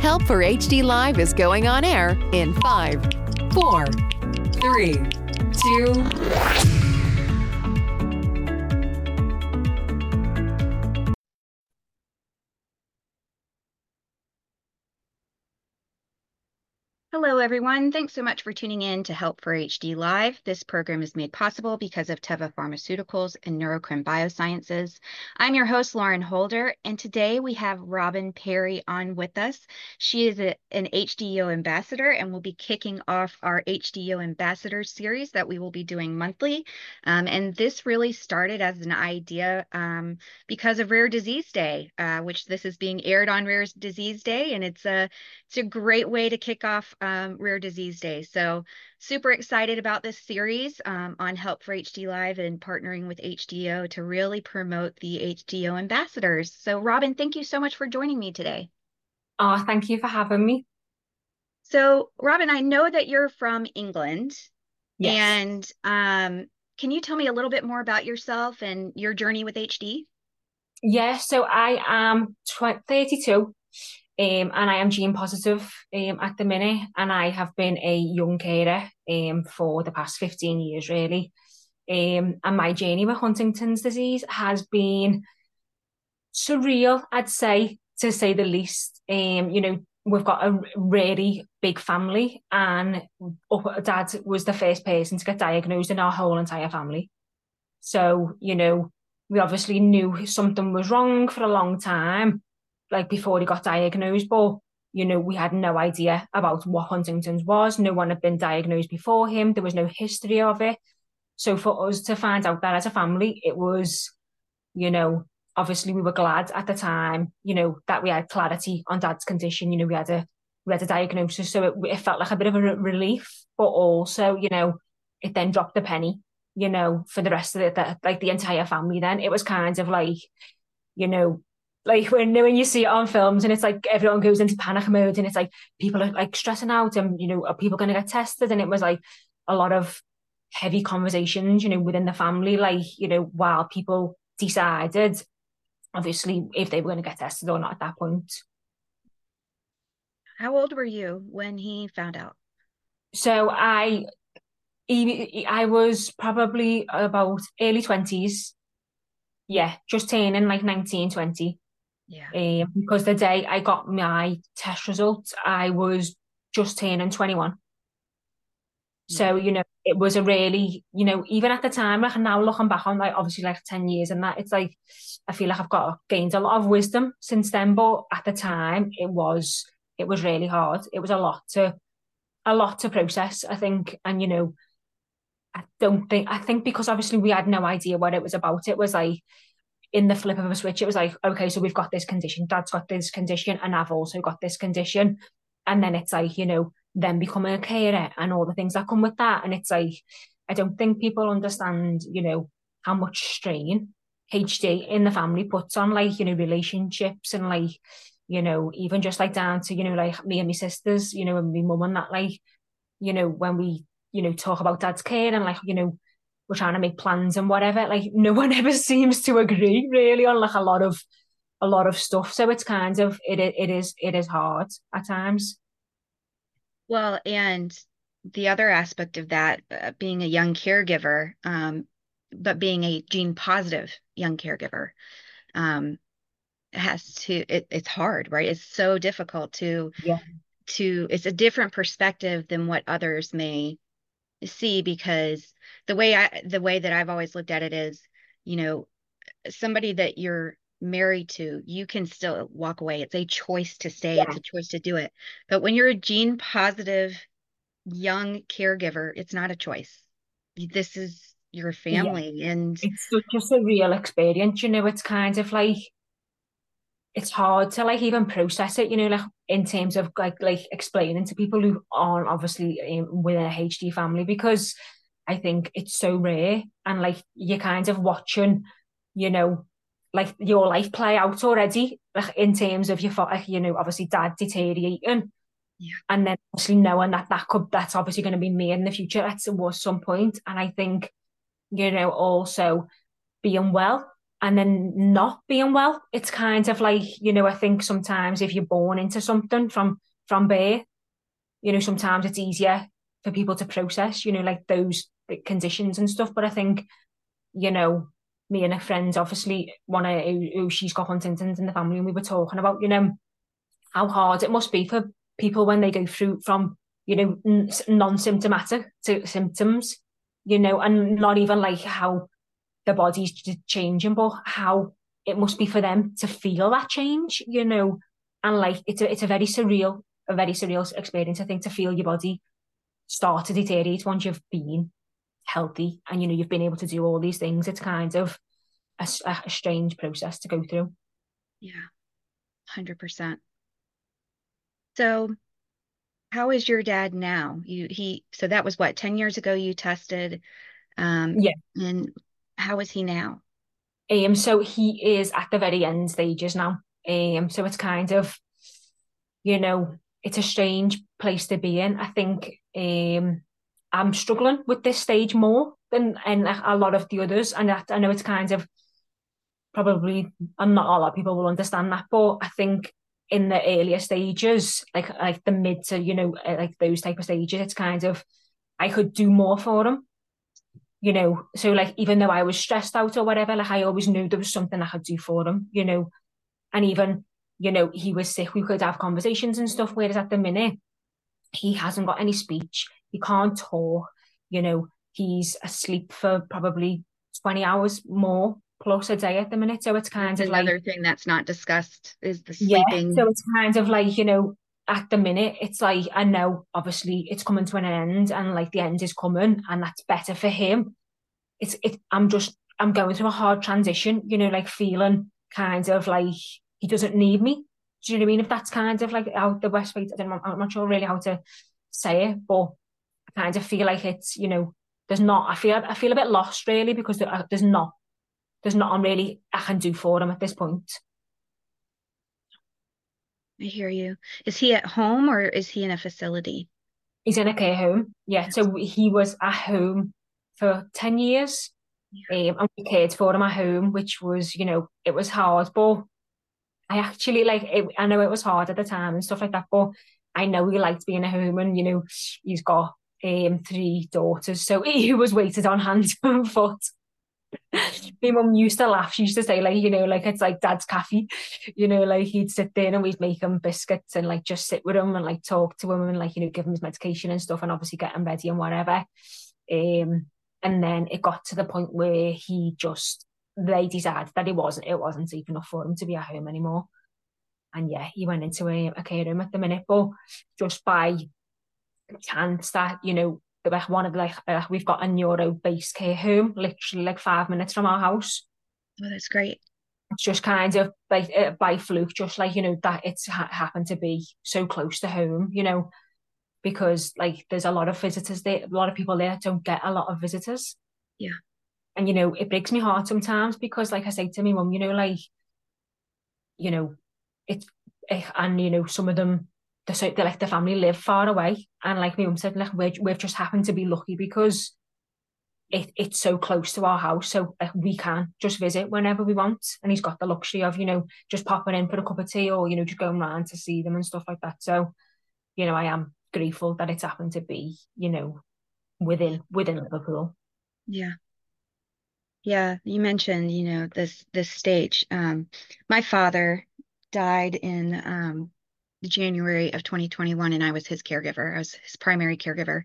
Help for HD Live is going on air in five, four, three, two. Hello, everyone. Thanks so much for tuning in to Help for HD Live. This program is made possible because of Teva Pharmaceuticals and Neurocrine Biosciences. I'm your host, Lauren Holder, and today we have Robyn Perry on with us. She is a, an HDYO ambassador and will be kicking off our HDYO ambassador series that we will be doing monthly. Um, and this really started as an idea um, because of Rare Disease Day, uh, which this is being aired on Rare Disease Day, and it's a it's a great way to kick off um, Rare Disease Day. So super excited about this series um, on Help for HD Live and partnering with HDYO to really promote the HDYO ambassadors. So Robyn, thank you so much for joining me today. Oh, thank you for having me. So Robyn, I know that you're from England. Yes. And um, can you tell me a little bit more about yourself and your journey with HD? Yeah, so I am 32 um, and I am gene positive um, at the minute, and I have been a young carer um, for the past 15 years, really. Um, and my journey with Huntington's disease has been surreal, I'd say, to say the least. Um, you know, we've got a really big family, and dad was the first person to get diagnosed in our whole entire family. So, you know, we obviously knew something was wrong for a long time like before he got diagnosed, but you know, we had no idea about what Huntington's was. No one had been diagnosed before him. There was no history of it. So for us to find out that as a family, it was, you know, obviously we were glad at the time, you know, that we had clarity on dad's condition. You know, we had a we had a diagnosis, so it, it felt like a bit of a relief, but also, you know, it then dropped the penny. You know, for the rest of it, like the entire family. Then it was kind of like, you know, like when when you see it on films and it's like everyone goes into panic mode and it's like people are like stressing out and you know are people going to get tested? And it was like a lot of heavy conversations you know within the family like you know while people decided obviously if they were going to get tested or not at that point. How old were you when he found out? So i i was probably about early 20s yeah just turning like 19 20 yeah. Um, because the day I got my test results, I was just turning 21. So, you know, it was a really, you know, even at the time, like now looking back on like obviously like 10 years and that, it's like I feel like I've got gained a lot of wisdom since then. But at the time it was it was really hard. It was a lot to a lot to process, I think. And you know, I don't think I think because obviously we had no idea what it was about. It was like in the flip of a switch, it was like, okay, so we've got this condition, dad's got this condition, and I've also got this condition. And then it's like, you know, then becoming a carer and all the things that come with that. And it's like, I don't think people understand, you know, how much strain HD in the family puts on like, you know, relationships and like, you know, even just like down to, you know, like me and my sisters, you know, and my mum and that, like, you know, when we, you know, talk about dad's care and like, you know, we're trying to make plans and whatever like no one ever seems to agree really on like a lot of a lot of stuff. So it's kind of it it is it is hard at times. Well and the other aspect of that uh, being a young caregiver um, but being a gene positive young caregiver um, has to it, it's hard right? It's so difficult to yeah. to it's a different perspective than what others may see because the way I the way that I've always looked at it is, you know, somebody that you're married to, you can still walk away. It's a choice to stay, yeah. it's a choice to do it. But when you're a gene positive young caregiver, it's not a choice. This is your family yeah. and it's just a real experience, you know, it's kind of like it's hard to like even process it, you know, like in terms of like like explaining to people who aren't obviously um, within a HD family because I think it's so rare and like you're kind of watching, you know, like your life play out already, like in terms of your, like, you know, obviously dad deteriorating. Yeah. And then obviously knowing that that could, that's obviously going to be me in the future at some point. And I think, you know, also being well and then not being well. It's kind of like, you know, I think sometimes if you're born into something from, from birth, you know, sometimes it's easier for people to process, you know, like those conditions and stuff. But I think, you know, me and a friend, obviously, one of who, who she's got Huntington's in the family, and we were talking about, you know, how hard it must be for people when they go through from, you know, non-symptomatic to symptoms, you know, and not even like how the body's changing, but how it must be for them to feel that change, you know, and like it's a it's a very surreal, a very surreal experience. I think to feel your body start to deteriorate once you've been healthy and you know you've been able to do all these things. It's kind of a, a strange process to go through. Yeah. 100% so how is your dad now? You he so that was what 10 years ago you tested um yeah. and how is he now um so he is at the very end stages now um so it's kind of you know it's a strange place to be in i think um I'm struggling with this stage more than and a lot of the others. And I, know it's kind of probably, and not a lot of people will understand that, but I think in the earlier stages, like like the mid to you know like those type of stages, it's kind of I could do more for them. You know, so like even though I was stressed out or whatever, like I always knew there was something I could do for them. You know, and even you know he was sick, we could have conversations and stuff. Whereas at the minute, he hasn't got any speech he can't talk. You know, he's asleep for probably 20 hours more plus a day at the minute. So it's kind that's of another like, thing that's not discussed is the sleeping. Yeah, so it's kind of like, you know, at the minute, it's like, I know obviously it's coming to an end and like the end is coming and that's better for him. It's, it, I'm just, I'm going through a hard transition, you know, like feeling kind of like he doesn't need me. Do you know what I mean? If that's kind of like how the West Face, I don't know, I'm not sure really how to say it, but I kind of feel like it's you know there's not I feel I feel a bit lost really because uh, there's not there's not I'm really I can do for him at this point. I hear you. Is he at home or is he in a facility? He's in a care home. Yeah, so he was at home for ten years. Yeah. Um, and we cared for him at home, which was you know it was hard, but I actually like it, I know it was hard at the time and stuff like that, but I know he liked being at home and you know he's got um, three daughters, so he was waited on hand and foot. My mum used to laugh. She used to say, like, you know, like it's like dad's coffee. You know, like he'd sit there and we'd make him biscuits and like just sit with him and like talk to him and like, you know, give him his medication and stuff and obviously get him ready and whatever. Um, and then it got to the point where he just they decided that it wasn't it wasn't safe enough for him to be at home anymore. And yeah, he went into a, a care room at the minute, but just by chance that you know like one of like uh, we've got a neuro based care home literally like five minutes from our house. Oh that's great. It's just kind of by uh, by fluke just like you know that it's ha- happened to be so close to home you know because like there's a lot of visitors there a lot of people there don't get a lot of visitors. Yeah. And you know it breaks me heart sometimes because like i say to my mum you know like you know it's eh, and you know some of them the so they like the family live far away, and like my mum said, like we we've just happened to be lucky because it, it's so close to our house, so like, we can just visit whenever we want. And he's got the luxury of you know just popping in for a cup of tea or you know just going round to see them and stuff like that. So, you know, I am grateful that it's happened to be you know within within Liverpool. Yeah. Yeah, you mentioned, you know, this this stage. Um, my father died in um, January of 2021, and I was his caregiver. I was his primary caregiver,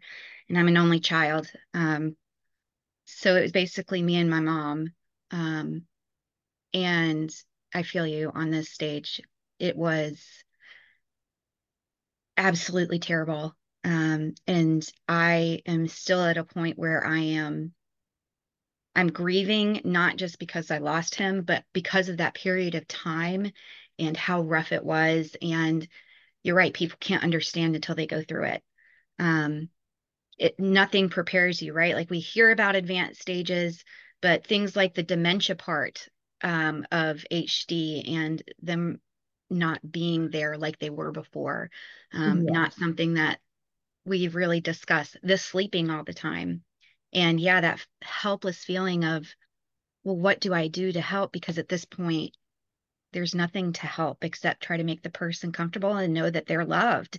and I'm an only child. Um, so it was basically me and my mom. Um, and I feel you on this stage. It was absolutely terrible. Um, and I am still at a point where I am I'm grieving not just because I lost him, but because of that period of time and how rough it was. And you're right, people can't understand until they go through it. Um, it nothing prepares you, right? Like we hear about advanced stages, but things like the dementia part um, of HD and them not being there like they were before, um, yeah. not something that we've really discuss. The sleeping all the time, and yeah, that helpless feeling of, well, what do I do to help? Because at this point, there's nothing to help except try to make the person comfortable and know that they're loved.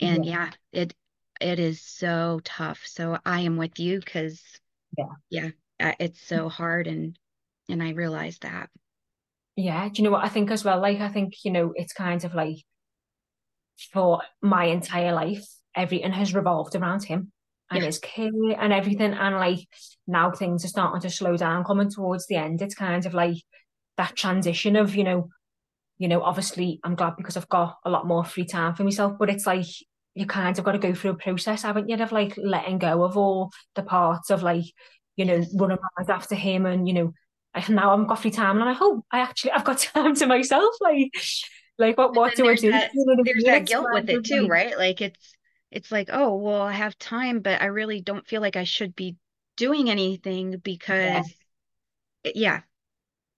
And yeah, yeah it it is so tough. So I am with you because yeah, yeah, it's so hard and and I realize that. Yeah, do you know what I think as well? Like I think, you know, it's kind of like for my entire life, everything has revolved around him and yeah. his care and everything. And like now things are starting to slow down, coming towards the end. It's kind of like that transition of, you know, you know, obviously I'm glad because I've got a lot more free time for myself, but it's like you kind of got to go through a process, haven't you, of like letting go of all the parts of like, you know, running around after him and, you know, now I'm got free time and I'm like, oh, I actually I've got time to myself. Like like what what do I do? That, there's that guilt with it too, right? Like it's it's like, oh well I have time, but I really don't feel like I should be doing anything because yeah, yeah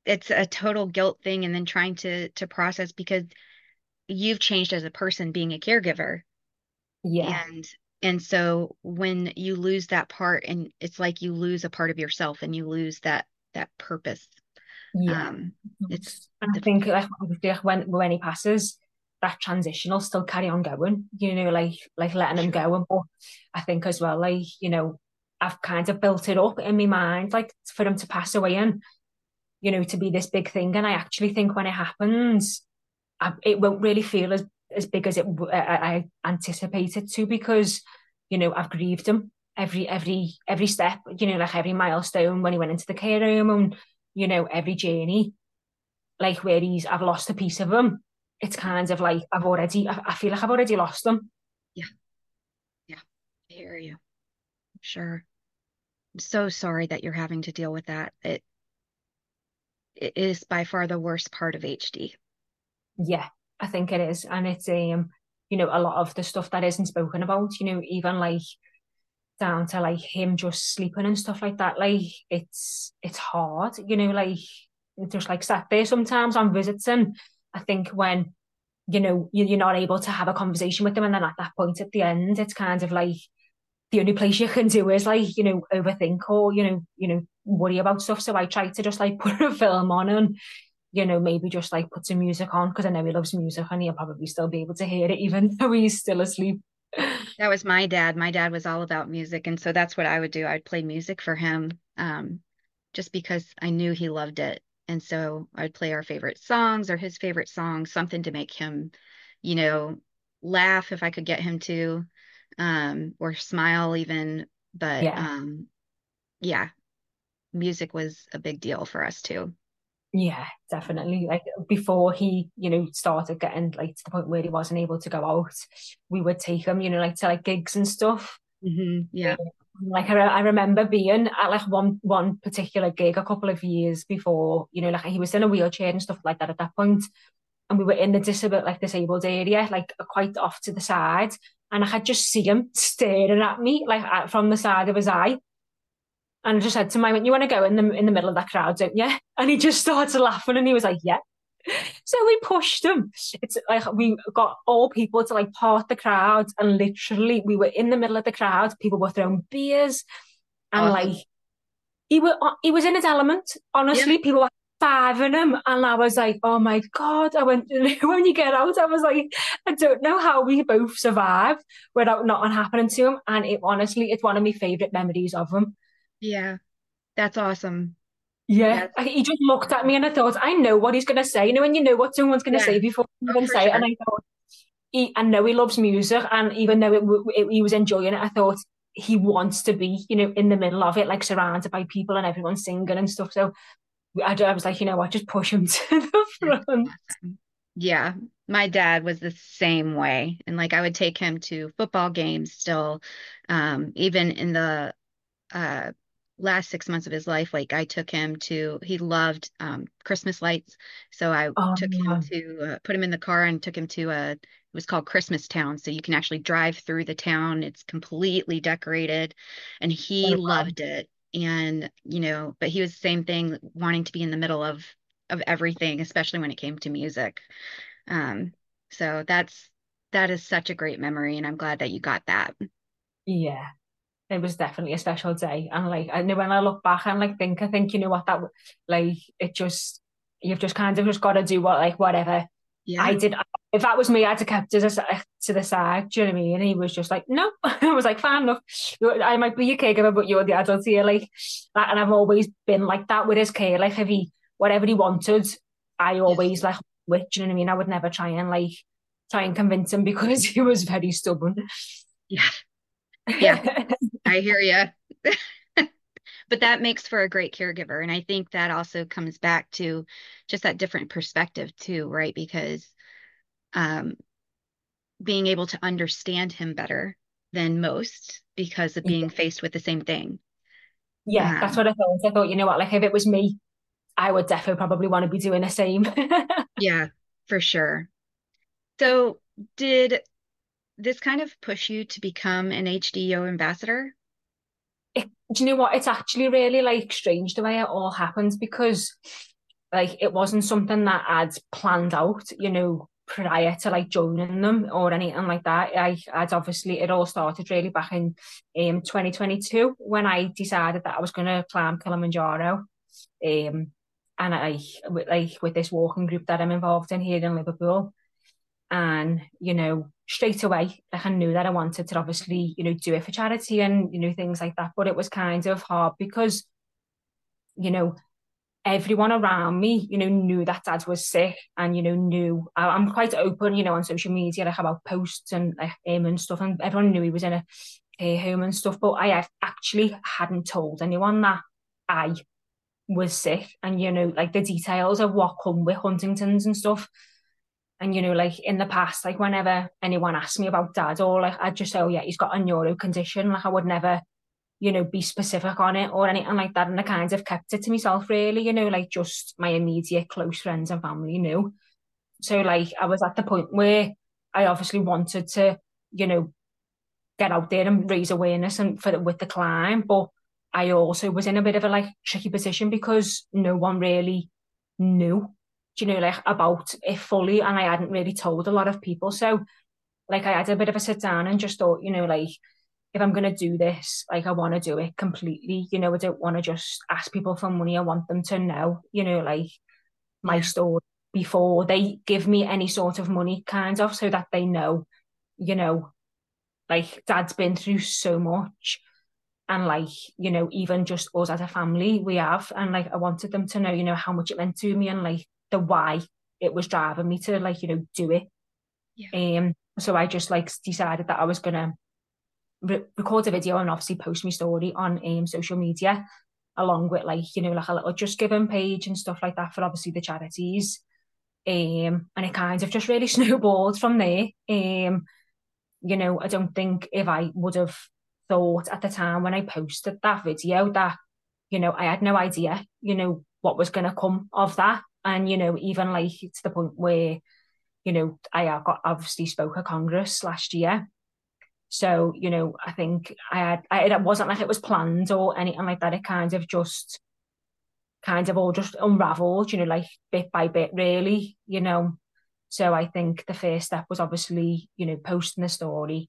it's a total guilt thing and then trying to to process because you've changed as a person being a caregiver. Yeah and and so when you lose that part and it's like you lose a part of yourself and you lose that that purpose yeah. um it's i think like when when he passes that transition will still carry on going you know like like letting him go. And but i think as well like you know i've kind of built it up in my mind like for him to pass away and you know, to be this big thing. And I actually think when it happens, I, it won't really feel as as big as it I, I anticipated to because, you know, I've grieved him every every every step. You know, like every milestone when he went into the care room and you know every journey, like where he's I've lost a piece of him. It's kind of like I've already I, I feel like I've already lost him. Yeah, yeah, I hear you. Sure. I'm so sorry that you're having to deal with that. It is by far the worst part of HD. Yeah, I think it is. And it's um, you know, a lot of the stuff that isn't spoken about, you know, even like down to like him just sleeping and stuff like that. Like it's it's hard, you know, like just like sat there sometimes on visits and I think when you know you're not able to have a conversation with them and then at that point at the end it's kind of like the only place you can do is like you know overthink or you know you know worry about stuff so i try to just like put a film on and you know maybe just like put some music on because i know he loves music and he'll probably still be able to hear it even though he's still asleep. That was my dad. My dad was all about music and so that's what i would do. I'd play music for him um, just because i knew he loved it. And so i'd play our favorite songs or his favorite songs something to make him you know laugh if i could get him to um, or smile even. But yeah. Um, yeah, music was a big deal for us too. Yeah, definitely. Like before he, you know, started getting like to the point where he wasn't able to go out, we would take him, you know, like to like gigs and stuff. Mm-hmm. Yeah. Like I, I remember being at like one one particular gig a couple of years before, you know, like he was in a wheelchair and stuff like that at that point, and we were in the disabled like disabled area, like quite off to the side, and I had just see him staring at me like from the side of his eye. And I just said to him, "You want to go in the in the middle of that crowd, don't you?" And he just started laughing, and he was like, "Yeah." So we pushed him. It's like we got all people to like part the crowd, and literally we were in the middle of the crowd. People were throwing beers, and awesome. like he was uh, he was in his element. Honestly, yeah. people were five in him. And I was like, oh my God. I went, when you get out, I was like, I don't know how we both survive without nothing happening to him. And it honestly, it's one of my favorite memories of him. Yeah. That's awesome. Yeah. He just looked at me and I thought, I know what he's going to say. You know, when you know what someone's going to yeah. say before you oh, even say sure. it. And I thought, he, I know he loves music. And even though it, it, he was enjoying it, I thought, he wants to be, you know, in the middle of it, like surrounded by people and everyone singing and stuff. So I, I was like, you know what, just push him to the front. Yeah, my dad was the same way, and like I would take him to football games still, um, even in the uh, last six months of his life, like I took him to, he loved um, Christmas lights. So I Oh, took him to uh, put him in the car and took him to a, it was called Christmas Town. So you can actually drive through the town. It's completely decorated and he oh, wow. loved it. And, you know, but he was the same thing, wanting to be in the middle of of everything, especially when it came to music. Um, so that's that is such a great memory, and I'm glad that you got that. Yeah. It was definitely a special day. And like I know when I look back and like think I think you know what that like it just you've just kind of just got to do what like whatever Yeah. I did. If that was me, I'd have kept it to the side. Do you know what I mean? And he was just like, no. I was like, fine enough. I might be your caregiver, but you're the adult here. Like that. And I've always been like that with his care. Like if he whatever he wanted, I always like with. Do you know what I mean? I would never try and like try and convince him because he was very stubborn. Yeah. Yeah. I hear you. but that makes for a great caregiver. And I think that also comes back to just that different perspective too, right? Because um, being able to understand him better than most because of being faced with the same thing. Yeah, Um, that's what I thought. I thought, you know what, like if it was me, I would definitely probably want to be doing the same. Yeah, for sure. So did this kind of push you to become an HDYO ambassador? it, do you know what? It's actually really like strange the way it all happens because like it wasn't something that I'd planned out, you know, prior to like joining them or anything like that. I I'd obviously it all started really back in um 2022 when I decided that I was gonna climb Kilimanjaro. Um and I like with this walking group that I'm involved in here in Liverpool. And, you know, straight away, like I knew that I wanted to obviously, you know, do it for charity and, you know, things like that. But it was kind of hard because, you know, everyone around me, you know, knew that dad was sick and, you know, knew I, I'm quite open, you know, on social media, like about posts and like him and stuff. And everyone knew he was in a care home and stuff. But I actually hadn't told anyone that I was sick and, you know, like the details of what come with Huntington's and stuff. And you know, like in the past, like whenever anyone asked me about dad, or like I'd just say, "Oh yeah, he's got a neuro condition." Like I would never, you know, be specific on it or anything like that. And I kind of kept it to myself, really. You know, like just my immediate close friends and family knew. So like I was at the point where I obviously wanted to, you know, get out there and raise awareness and for the, with the climb, but I also was in a bit of a like tricky position because no one really knew you know, like about it fully, and I hadn't really told a lot of people. So, like, I had a bit of a sit down and just thought, you know, like, if I'm gonna do this, like, I want to do it completely. You know, I don't want to just ask people for money. I want them to know, you know, like my story before they give me any sort of money, kind of, so that they know, you know, like, dad's been through so much. And like, you know, even just us as a family, we have. And like, I wanted them to know, you know, how much it meant to me and like the why it was driving me to like, you know, do it. Yeah. Um, so I just like decided that I was gonna re- record a video and obviously post my story on um social media, along with like, you know, like a little just giving page and stuff like that for obviously the charities. Um, and it kind of just really snowballed from there. Um, you know, I don't think if I would have thought at the time when I posted that video that, you know, I had no idea, you know, what was going to come of that. And, you know, even like to the point where, you know, I got obviously spoke at Congress last year. So, you know, I think I had, I, it wasn't like it was planned or anything like that. It kind of just, kind of all just unraveled, you know, like bit by bit, really, you know. So I think the first step was obviously, you know, posting the story.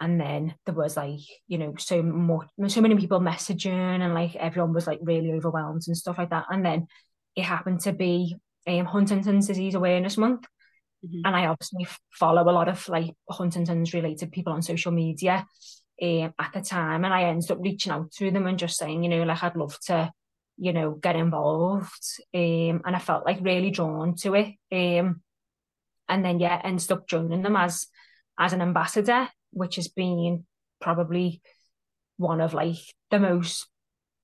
And then there was like, you know, so much, so many people messaging and like everyone was like really overwhelmed and stuff like that. And then it happened to be um, Huntington's Disease Awareness Month. Mhm. And I obviously follow a lot of like Huntington's related people on social media um, at the time. And I ended up reaching out to them and just saying, you know, like I'd love to, you know, get involved. Um, and I felt like really drawn to it. Um, and then yeah, ended up joining them as as an ambassador, which has been probably one of like the most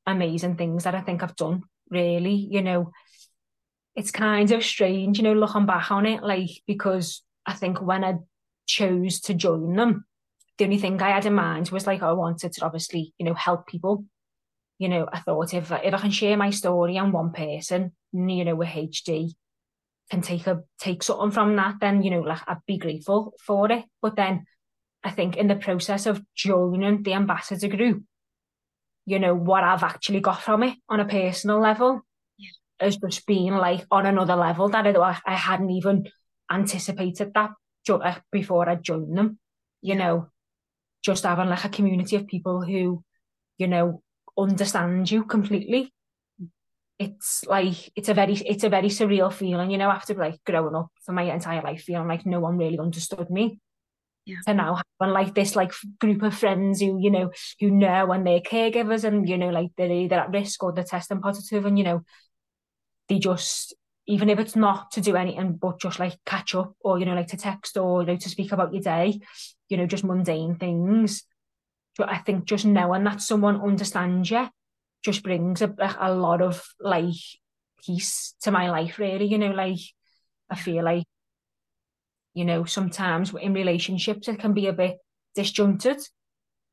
amazing things that I think I've done. Really, you know, it's kind of strange, you know, looking back on it, like because I think when I chose to join them, the only thing I had in mind was like I wanted to obviously, you know, help people. you know, I thought if if I can share my story and one person, you know, with HD can take a take something from that, then you know, like I'd be grateful for it. But then I think in the process of joining the ambassador group, you know, what I've actually got from it on a personal level yeah. has just been like on another level that I, I hadn't even anticipated that uh, before I joined them. You know, just having like a community of people who, you know, understand you completely. Mm. It's like it's a very it's a very surreal feeling, you know, after like growing up for my entire life feeling like no one really understood me. To now having like this like group of friends who, you know, who know and they're caregivers and, you know, like they're either at risk or they're testing positive and, you know, they just even if it's not to do anything but just like catch up or you know like to text or you know to speak about your day you know just mundane things. But I think just knowing that someone understands you just brings a, a lot of like peace to my life really you know like I feel like you know sometimes in relationships it can be a bit disjointed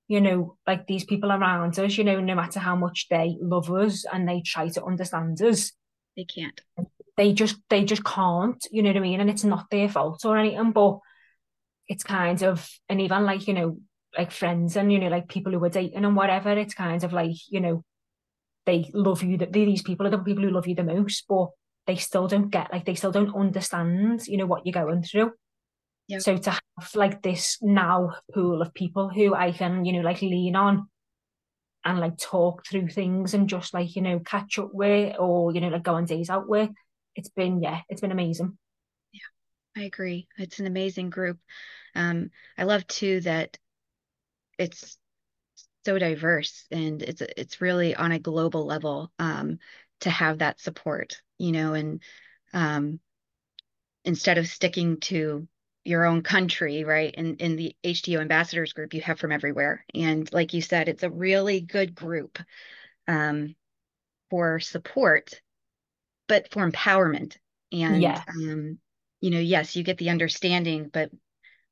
you know like these people around us you know no matter how much they love us and they try to understand us. They can't. They just they just can't you know what I mean? And it's not their fault or anything but it's kind of and even like you know like friends and you know like people who are dating and whatever it's kind of like you know they love you that these people are the people who love you the most but they still don't get like they still don't understand you know what you're going through yep. so to have like this now pool of people who I can you know like lean on and like talk through things and just like you know catch up with or you know like go on days out with it's been yeah it's been amazing. Yeah i agree. It's an amazing group. Um i love too that it's so diverse and it's it's really on a global level um to have that support you know and um instead of sticking to your own country, right? And in the HDYO ambassadors group, you have from everywhere. And like you said, it's a really good group um, for support but for empowerment and yes. um, you know yes you get the understanding but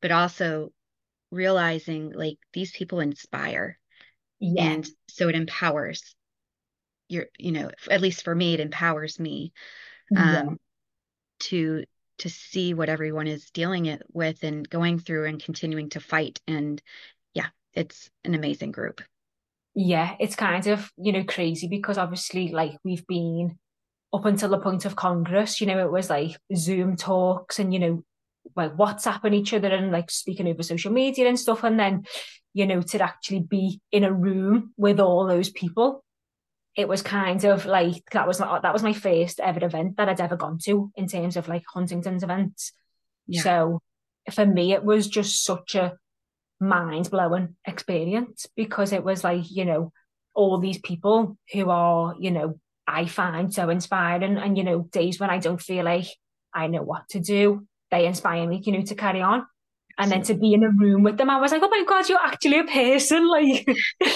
but also realizing like these people inspire yeah. and so it empowers your you know at least for me it empowers me um, to to see what everyone is dealing it with and going through and continuing to fight and yeah it's an amazing group yeah it's kind of you know crazy because obviously like we've been up until the point of Congress, you know, it was like Zoom talks and, you know, like WhatsApping each other and like speaking over social media and stuff. And then, you know, to actually be in a room with all those people, it was kind of like that was my, that was my first ever event that I'd ever gone to in terms of like Huntington's events. Yeah. So for me, it was just such a mind blowing experience because it was like, you know, all these people who are, you know, I find so inspiring. And, you know, days when I don't feel like I know what to do, they inspire me, you know, to carry on. And then to be in a room with them, I was like, oh my God, you're actually a person. Like,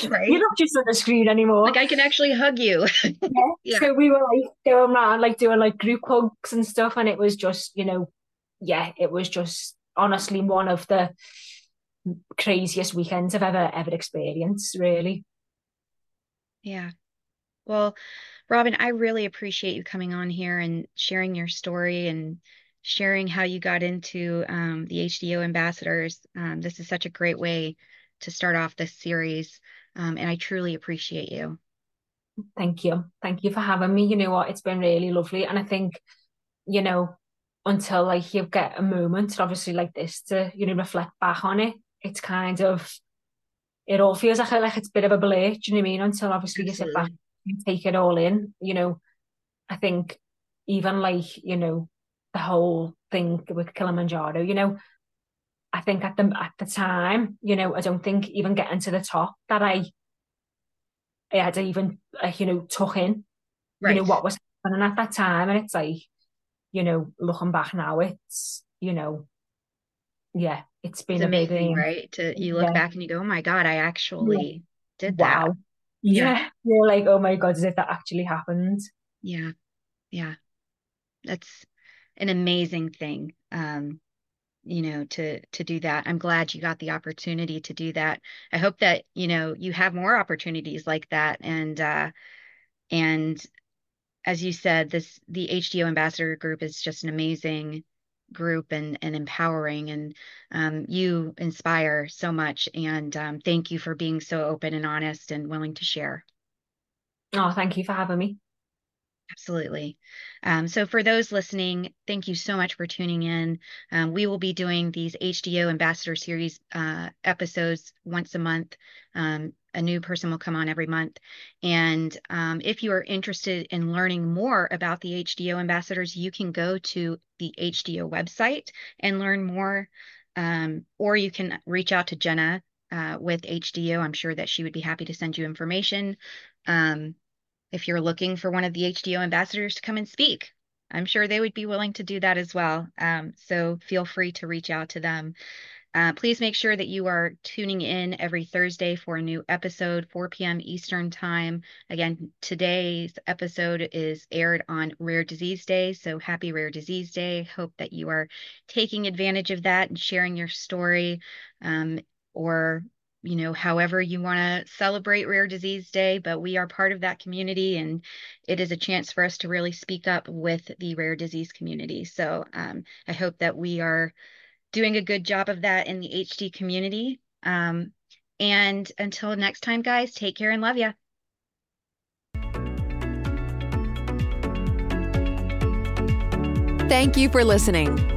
right. you're not just on the screen anymore. Like, I can actually hug you. yeah. yeah. So we were like going around, like doing like group hugs and stuff. And it was just, you know, yeah, it was just honestly one of the craziest weekends I've ever, ever experienced, really. Yeah. Well, Robyn, I really appreciate you coming on here and sharing your story and sharing how you got into um, the HDYO ambassadors. Um, this is such a great way to start off this series, um, and I truly appreciate you. Thank you. Thank you for having me. You know what? It's been really lovely. And I think, you know, until like you get a moment, obviously like this, to, you know, reflect back on it, it's kind of, it all feels like, like it's a bit of a blur, do you know what I mean? Until obviously Absolutely. you sit back and take it all in. You know, I think even like, you know, the whole thing with Kilimanjaro, you know, I think at the at the time, you know, I don't think even getting to the top that I, I had even, uh, you know, took in, right. you know, what was happening at that time. And it's like, you know, looking back now, it's, you know, yeah, it's been it's amazing, right? To you look yeah. back and you go, oh my God, I actually yeah. did that. Wow yeah you're like oh my god as if that actually happened yeah yeah that's an amazing thing um you know to to do that. I'm glad you got the opportunity to do that. I hope that you know you have more opportunities like that. And uh and as you said this the HDYO ambassador group is just an amazing group and and empowering. And um, you inspire so much. And um, thank you for being so open and honest and willing to share. Oh thank you for having me Absolutely. Um, so, for those listening, thank you so much for tuning in. Um, we will be doing these HDYO Ambassador Series uh, episodes once a month. Um, a new person will come on every month. And um, if you are interested in learning more about the HDYO ambassadors, you can go to the HDYO website and learn more. Um, or you can reach out to Jenna uh, with HDYO. I'm sure that she would be happy to send you information. Um, if you're looking for one of the HDYO ambassadors to come and speak. I'm sure they would be willing to do that as well. Um, so feel free to reach out to them. Uh, please make sure that you are tuning in every Thursday for a new episode, 4 p.m. Eastern Time. Again, today's episode is aired on Rare Disease Day. So happy Rare Disease Day. Hope that you are taking advantage of that and sharing your story um, or you know, however you want to celebrate Rare Disease Day, but we are part of that community and it is a chance for us to really speak up with the rare disease community. So um, I hope that we are doing a good job of that in the HD community. Um, and until next time, guys, take care and love you. Thank you for listening.